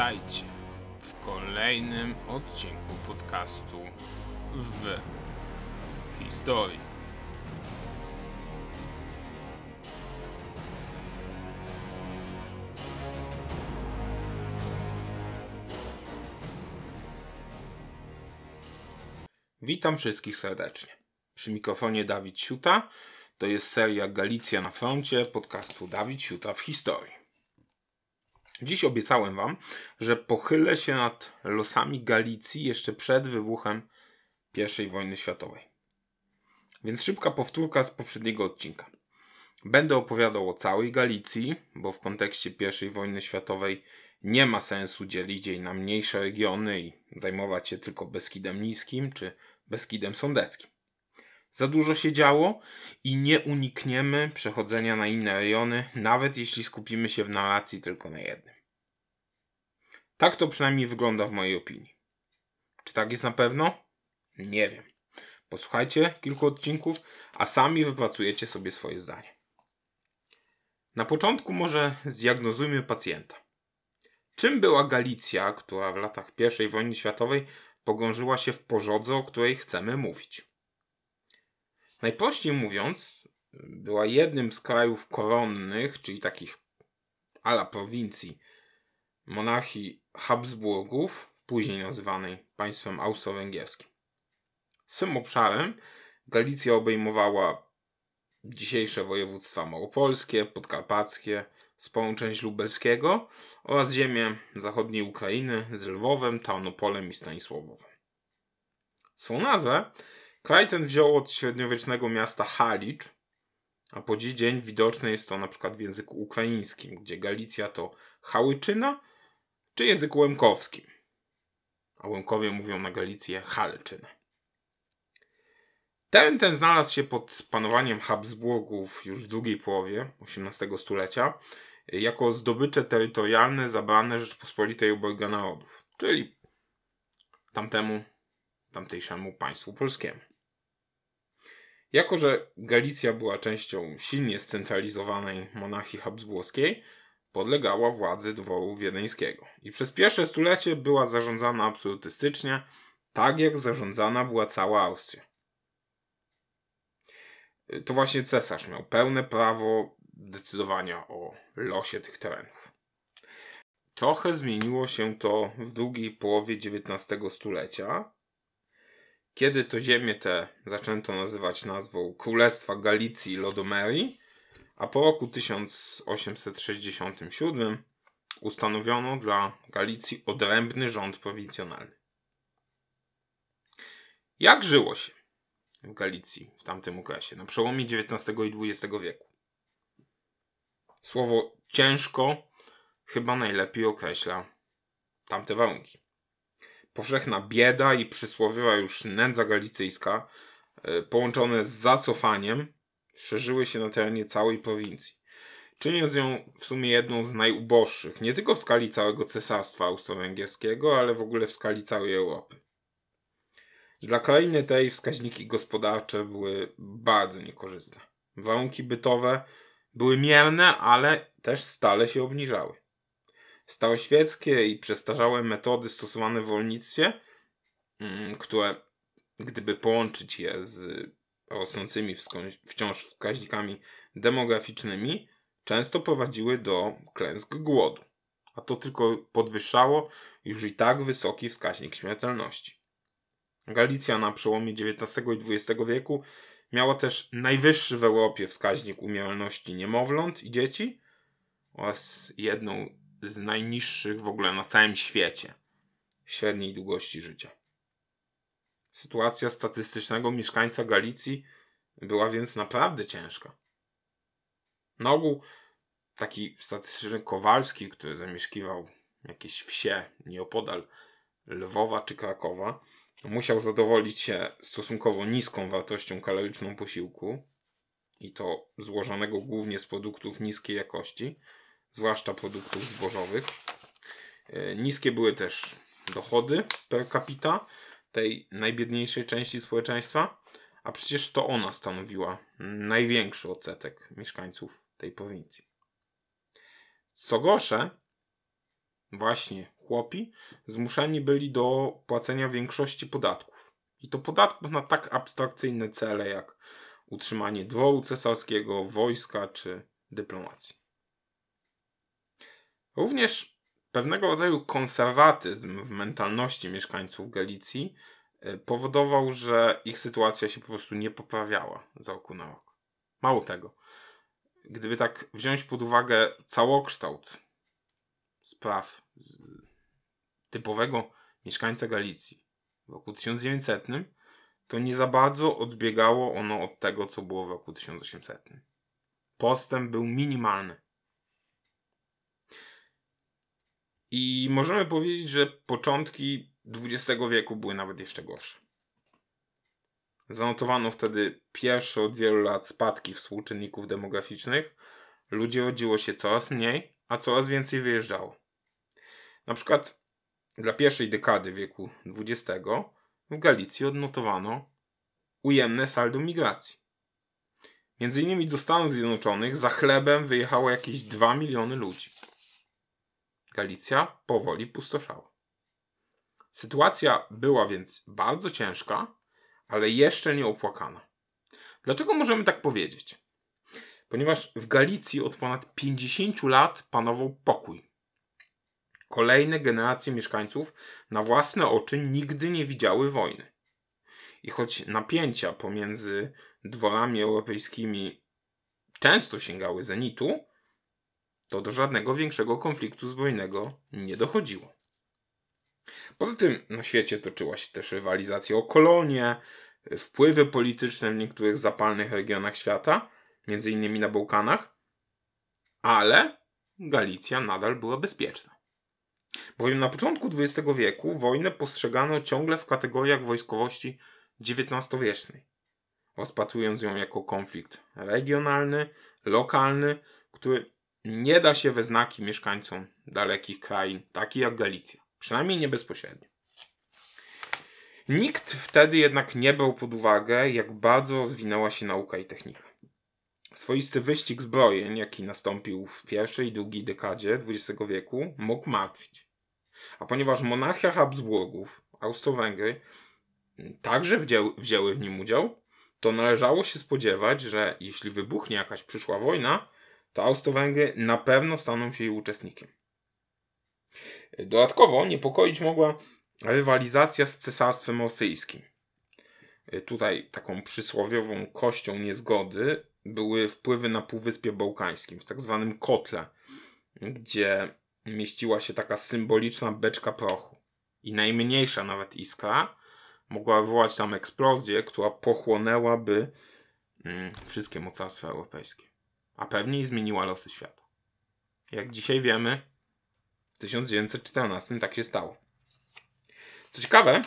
Witajcie w kolejnym odcinku podcastu w historii. Witam wszystkich serdecznie. Przy mikrofonie Dawid Siuta. To jest seria Galicja na froncie podcastu Dawid Siuta w historii. Dziś obiecałem Wam, że pochylę się nad losami Galicji jeszcze przed wybuchem I wojny światowej. Więc szybka powtórka z poprzedniego odcinka. Będę opowiadał o całej Galicji, bo w kontekście I wojny światowej nie ma sensu dzielić jej na mniejsze regiony i zajmować się tylko Beskidem Niskim czy Beskidem Sądeckim. Za dużo się działo i nie unikniemy przechodzenia na inne rejony, nawet jeśli skupimy się w narracji tylko na jednym. Tak to przynajmniej wygląda w mojej opinii. Czy tak jest na pewno? Nie wiem. Posłuchajcie kilku odcinków, a sami wypracujecie sobie swoje zdanie. Na początku może zdiagnozujmy pacjenta. Czym była Galicja, która w latach I wojny światowej pogrążyła się w pożodze, o której chcemy mówić? Najprościej mówiąc, była jednym z krajów koronnych, czyli takich ala prowincji monarchii Habsburgów, później nazywanej państwem austro-węgierskim. Swym obszarem Galicja obejmowała dzisiejsze województwa małopolskie, podkarpackie, sporą część lubelskiego oraz ziemię zachodniej Ukrainy z Lwowem, Tarnopolem i Stanisławowem. Swą nazwę Kraj ten wziął od średniowiecznego miasta Halicz, a po dziś dzień widoczne jest to na przykład w języku ukraińskim, gdzie Galicja to Hałyczyna, czy języku łemkowskim. A Łemkowie mówią na Galicję Halyczyna. Teren ten znalazł się pod panowaniem Habsburgów już w drugiej połowie XVIII stulecia jako zdobycze terytorialne zabrane Rzeczpospolitej obojga narodów, czyli tamtemu, tamtejszemu państwu polskiemu. Jako, że Galicja była częścią silnie scentralizowanej monarchii habsburskiej, podlegała władzy dworu wiedeńskiego i przez pierwsze stulecie była zarządzana absolutystycznie, tak jak zarządzana była cała Austria. To właśnie cesarz miał pełne prawo decydowania o losie tych terenów. Trochę zmieniło się to w drugiej połowie XIX stulecia, kiedy to ziemię te zaczęto nazywać nazwą Królestwa Galicji i Lodomerii, a po roku 1867 ustanowiono dla Galicji odrębny rząd prowincjonalny. Jak żyło się w Galicji w tamtym okresie, na przełomie XIX i XX wieku? Słowo ciężko chyba najlepiej określa tamte warunki powszechna bieda i przysłowiowa już nędza galicyjska, e, połączone z zacofaniem, szerzyły się na terenie całej prowincji, czyniąc ją w sumie jedną z najuboższych, nie tylko w skali całego cesarstwa austro-węgierskiego, ale w ogóle w skali całej Europy. Dla krainy tej wskaźniki gospodarcze były bardzo niekorzystne. Warunki bytowe były mierne, ale też stale się obniżały. Staroświeckie i przestarzałe metody stosowane w rolnictwie, mm, które gdyby połączyć je z rosnącymi wciąż wskaźnikami demograficznymi, często prowadziły do klęsk głodu, a to tylko podwyższało już i tak wysoki wskaźnik śmiertelności. Galicja na przełomie XIX i XX wieku miała też najwyższy w Europie wskaźnik umieralności niemowląt i dzieci oraz jedną z najniższych w ogóle na całym świecie średniej długości życia. Sytuacja statystycznego mieszkańca Galicji była więc naprawdę ciężka. Na ogół taki statystyczny Kowalski, który zamieszkiwał jakieś wsie nieopodal Lwowa czy Krakowa, musiał zadowolić się stosunkowo niską wartością kaloryczną posiłku i to złożonego głównie z produktów niskiej jakości, zwłaszcza produktów zbożowych. E, niskie były też dochody per capita tej najbiedniejszej części społeczeństwa, a przecież to ona stanowiła największy odsetek mieszkańców tej prowincji. Co gorsze, właśnie chłopi zmuszeni byli do płacenia większości podatków. I to podatków na tak abstrakcyjne cele jak utrzymanie dworu cesarskiego, wojska czy dyplomacji. Również pewnego rodzaju konserwatyzm w mentalności mieszkańców Galicji e, powodował, że ich sytuacja się po prostu nie poprawiała z roku na rok. Mało tego, gdyby tak wziąć pod uwagę całokształt spraw typowego mieszkańca Galicji w roku 1900, to nie za bardzo odbiegało ono od tego, co było w roku 1800. Postęp był minimalny. I możemy powiedzieć, że początki XX wieku były nawet jeszcze gorsze. Zanotowano wtedy pierwsze od wielu lat spadki współczynników demograficznych. Ludzi rodziło się coraz mniej, a coraz więcej wyjeżdżało. Na przykład dla pierwszej dekady wieku XX w Galicji odnotowano ujemne saldo migracji. Między innymi do Stanów Zjednoczonych za chlebem wyjechało jakieś 2 miliony ludzi. Galicja powoli pustoszała. Sytuacja była więc bardzo ciężka, ale jeszcze nie opłakana. Dlaczego możemy tak powiedzieć? Ponieważ w Galicji od ponad 50 lat panował pokój. Kolejne generacje mieszkańców na własne oczy nigdy nie widziały wojny. I choć napięcia pomiędzy dworami europejskimi często sięgały zenitu, to do żadnego większego konfliktu zbrojnego nie dochodziło. Poza tym na świecie toczyła się też rywalizacja o kolonie, wpływy polityczne w niektórych zapalnych regionach świata, między innymi na Bałkanach, ale Galicja nadal była bezpieczna. Bowiem na początku XX wieku wojnę postrzegano ciągle w kategoriach wojskowości XIX-wiecznej, rozpatrując ją jako konflikt regionalny, lokalny, który nie da się we znaki mieszkańcom dalekich krain, takich jak Galicja. Przynajmniej nie bezpośrednio. Nikt wtedy jednak nie brał pod uwagę, jak bardzo rozwinęła się nauka i technika. Swoisty wyścig zbrojeń, jaki nastąpił w pierwszej i drugiej dekadzie XX wieku, mógł martwić. A ponieważ monarchia Habsburgów, Austro-Węgry, także wzięły, wzięły w nim udział, to należało się spodziewać, że jeśli wybuchnie jakaś przyszła wojna, to Austro-Węgry na pewno staną się jej uczestnikiem. Dodatkowo niepokoić mogła rywalizacja z cesarstwem rosyjskim. Tutaj taką przysłowiową kością niezgody były wpływy na Półwyspie Bałkańskim, w tak zwanym kotle, gdzie mieściła się taka symboliczna beczka prochu. I najmniejsza nawet iskra mogła wywołać tam eksplozję, która pochłonęłaby mm, wszystkie mocarstwa europejskie. A pewnie i zmieniła losy świata. Jak dzisiaj wiemy, w 1914 tak się stało. Co ciekawe,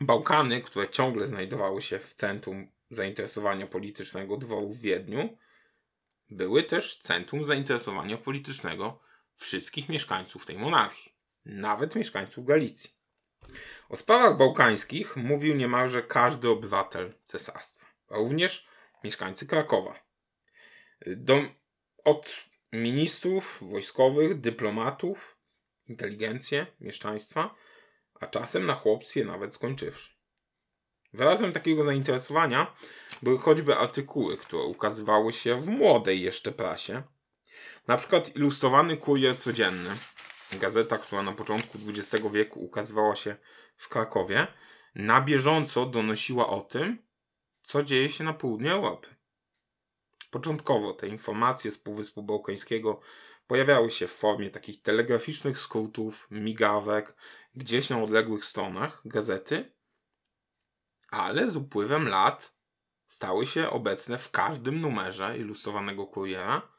Bałkany, które ciągle znajdowały się w centrum zainteresowania politycznego dworu w Wiedniu, były też centrum zainteresowania politycznego wszystkich mieszkańców tej monarchii, nawet mieszkańców Galicji. O sprawach bałkańskich mówił niemalże każdy obywatel cesarstwa, a również mieszkańcy Krakowa. Do, od ministrów wojskowych, dyplomatów, inteligencję, mieszczaństwa, a czasem na chłopstwie nawet skończywszy. Wyrazem takiego zainteresowania były choćby artykuły, które ukazywały się w młodej jeszcze prasie. Na przykład ilustrowany kurier codzienny, gazeta, która na początku XX wieku ukazywała się w Krakowie, na bieżąco donosiła o tym, co dzieje się na południu Europy. Początkowo te informacje z Półwyspu Bałkańskiego pojawiały się w formie takich telegraficznych skrótów, migawek, gdzieś na odległych stronach gazety, ale z upływem lat stały się obecne w każdym numerze ilustrowanego kuriera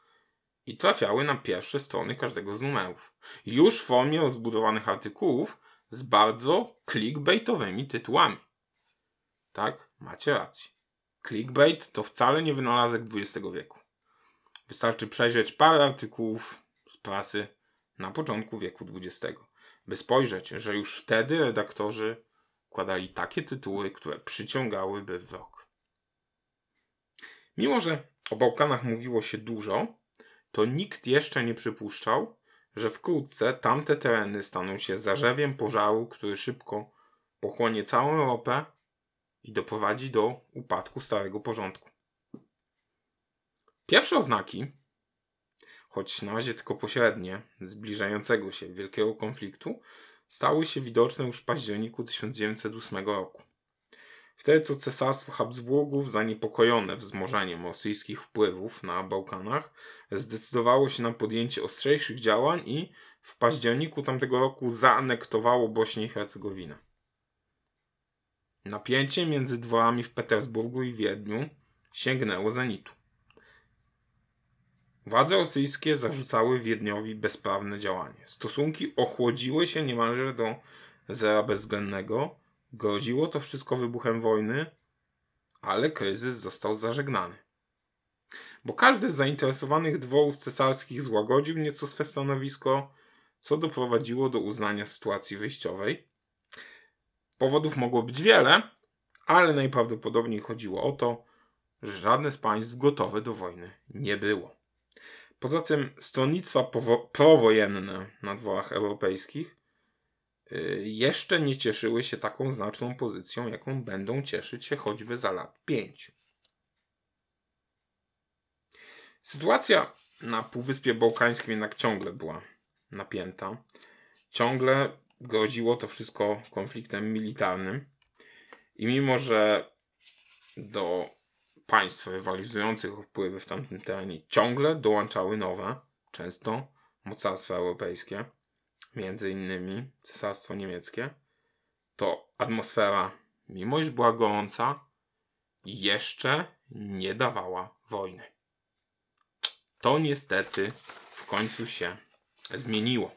i trafiały na pierwsze strony każdego z numerów. Już w formie rozbudowanych artykułów z bardzo clickbaitowymi tytułami. Tak, macie rację. Clickbait to wcale nie wynalazek XX wieku. Wystarczy przejrzeć parę artykułów z prasy na początku wieku XX, by spojrzeć, że już wtedy redaktorzy kładali takie tytuły, które przyciągałyby wzrok. Mimo, że o Bałkanach mówiło się dużo, to nikt jeszcze nie przypuszczał, że wkrótce tamte tereny staną się zarzewiem pożaru, który szybko pochłonie całą Europę i doprowadzi do upadku starego porządku. Pierwsze oznaki, choć na razie tylko pośrednie, zbliżającego się wielkiego konfliktu, stały się widoczne już w październiku 1908 roku. Wtedy to cesarstwo Habsburgów, zaniepokojone wzmożeniem rosyjskich wpływów na Bałkanach, zdecydowało się na podjęcie ostrzejszych działań i w październiku tamtego roku zaanektowało Bośnię i Hercegowinę. Napięcie między dworami w Petersburgu i Wiedniu sięgnęło zenitu. Władze rosyjskie zarzucały Wiedniowi bezprawne działanie. Stosunki ochłodziły się niemalże do zera bezwzględnego. Groziło to wszystko wybuchem wojny, ale kryzys został zażegnany. Bo każdy z zainteresowanych dworów cesarskich złagodził nieco swe stanowisko, co doprowadziło do uznania sytuacji wyjściowej. Powodów mogło być wiele, ale najprawdopodobniej chodziło o to, że żadne z państw gotowe do wojny nie było. Poza tym stronnictwa prowojenne na dworach europejskich y, jeszcze nie cieszyły się taką znaczną pozycją, jaką będą cieszyć się choćby za lat 5. Sytuacja na Półwyspie Bałkańskim jednak ciągle była napięta. Ciągle groziło to wszystko konfliktem militarnym. I mimo, że do państw rywalizujących wpływy w tamtym terenie ciągle dołączały nowe, często mocarstwa europejskie, między innymi Cesarstwo Niemieckie, to atmosfera, mimo iż była gorąca, jeszcze nie dawała wojny. To niestety w końcu się zmieniło.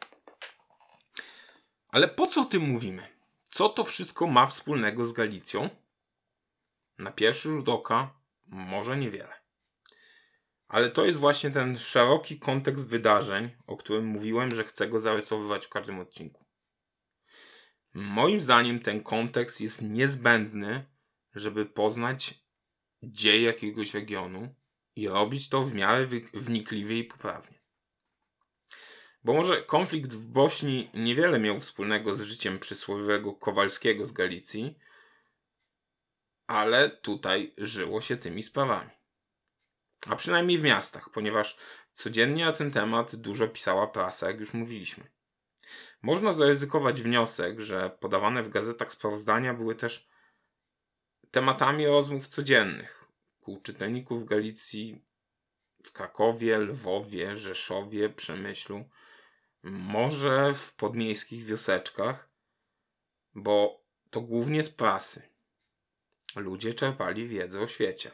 Ale po co o tym mówimy? Co to wszystko ma wspólnego z Galicją? Na pierwszy rzut oka może niewiele. Ale to jest właśnie ten szeroki kontekst wydarzeń, o którym mówiłem, że chcę go zarysowywać w każdym odcinku. Moim zdaniem ten kontekst jest niezbędny, żeby poznać dziej jakiegoś regionu i robić to w miarę wnikliwie i poprawnie. Bo może konflikt w Bośni niewiele miał wspólnego z życiem przysłowiowego Kowalskiego z Galicji, ale tutaj żyło się tymi sprawami. A przynajmniej w miastach, ponieważ codziennie na ten temat dużo pisała prasa, jak już mówiliśmy. Można zaryzykować wniosek, że podawane w gazetach sprawozdania były też tematami rozmów codziennych u czytelników Galicji, w Krakowie, Lwowie, Rzeszowie, Przemyślu, może w podmiejskich wioseczkach, bo to głównie z prasy ludzie czerpali wiedzę o świecie.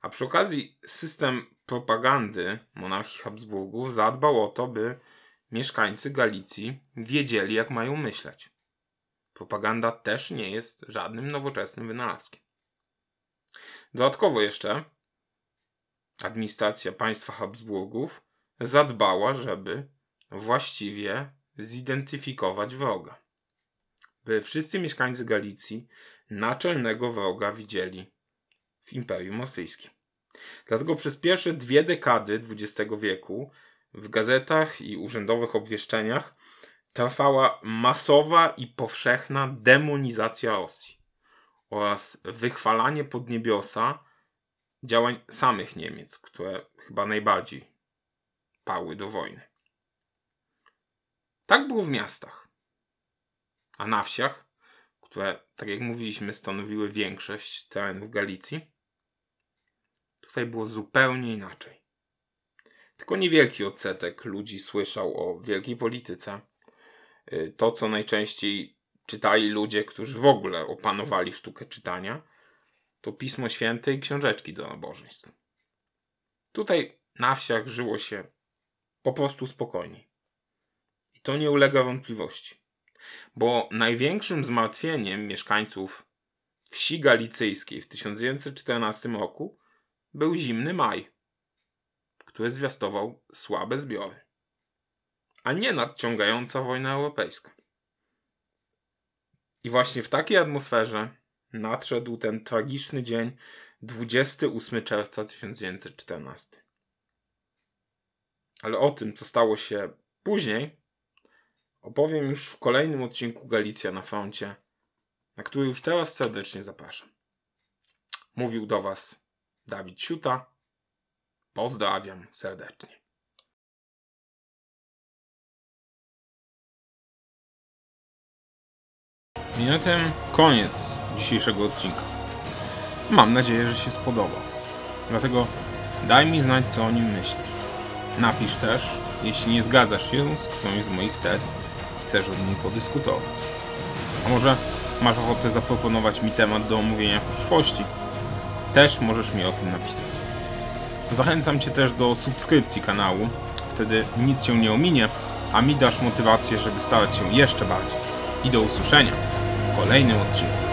A przy okazji system propagandy monarchii Habsburgów zadbał o to, by mieszkańcy Galicji wiedzieli, jak mają myśleć. Propaganda też nie jest żadnym nowoczesnym wynalazkiem. Dodatkowo jeszcze administracja państwa Habsburgów zadbała, żeby właściwie zidentyfikować wroga. By wszyscy mieszkańcy Galicji naczelnego wroga widzieli w Imperium Rosyjskim. Dlatego przez pierwsze dwie dekady XX wieku w gazetach i urzędowych obwieszczeniach trwała masowa i powszechna demonizacja Rosji oraz wychwalanie pod niebiosa działań samych Niemiec, które chyba najbardziej pały do wojny. Tak było w miastach. A na wsiach które, tak jak mówiliśmy, stanowiły większość terenów Galicji. Tutaj było zupełnie inaczej. Tylko niewielki odsetek ludzi słyszał o wielkiej polityce. Y, to, co najczęściej czytali ludzie, którzy w ogóle opanowali sztukę czytania, to Pismo Święte i książeczki do nabożeństw. Tutaj na wsiach żyło się po prostu spokojniej. I to nie ulega wątpliwości bo największym zmartwieniem mieszkańców wsi galicyjskiej w 1914 roku był zimny maj, który zwiastował słabe zbiory, a nie nadciągająca wojna europejska. I właśnie w takiej atmosferze nadszedł ten tragiczny dzień 28 czerwca 1914. Ale o tym, co stało się później, opowiem już w kolejnym odcinku Galicja na froncie, na który już teraz serdecznie zapraszam. Mówił do Was Dawid Siuta. Pozdrawiam serdecznie. I na tym koniec dzisiejszego odcinka. Mam nadzieję, że się spodoba. Dlatego daj mi znać, co o nim myślisz. Napisz też, jeśli nie zgadzasz się z którąś z moich tez i chcesz o niej podyskutować. A może masz ochotę zaproponować mi temat do omówienia w przyszłości? Też możesz mi o tym napisać. Zachęcam Cię też do subskrypcji kanału, wtedy nic się nie ominie, a mi dasz motywację, żeby starać się jeszcze bardziej. I do usłyszenia w kolejnym odcinku.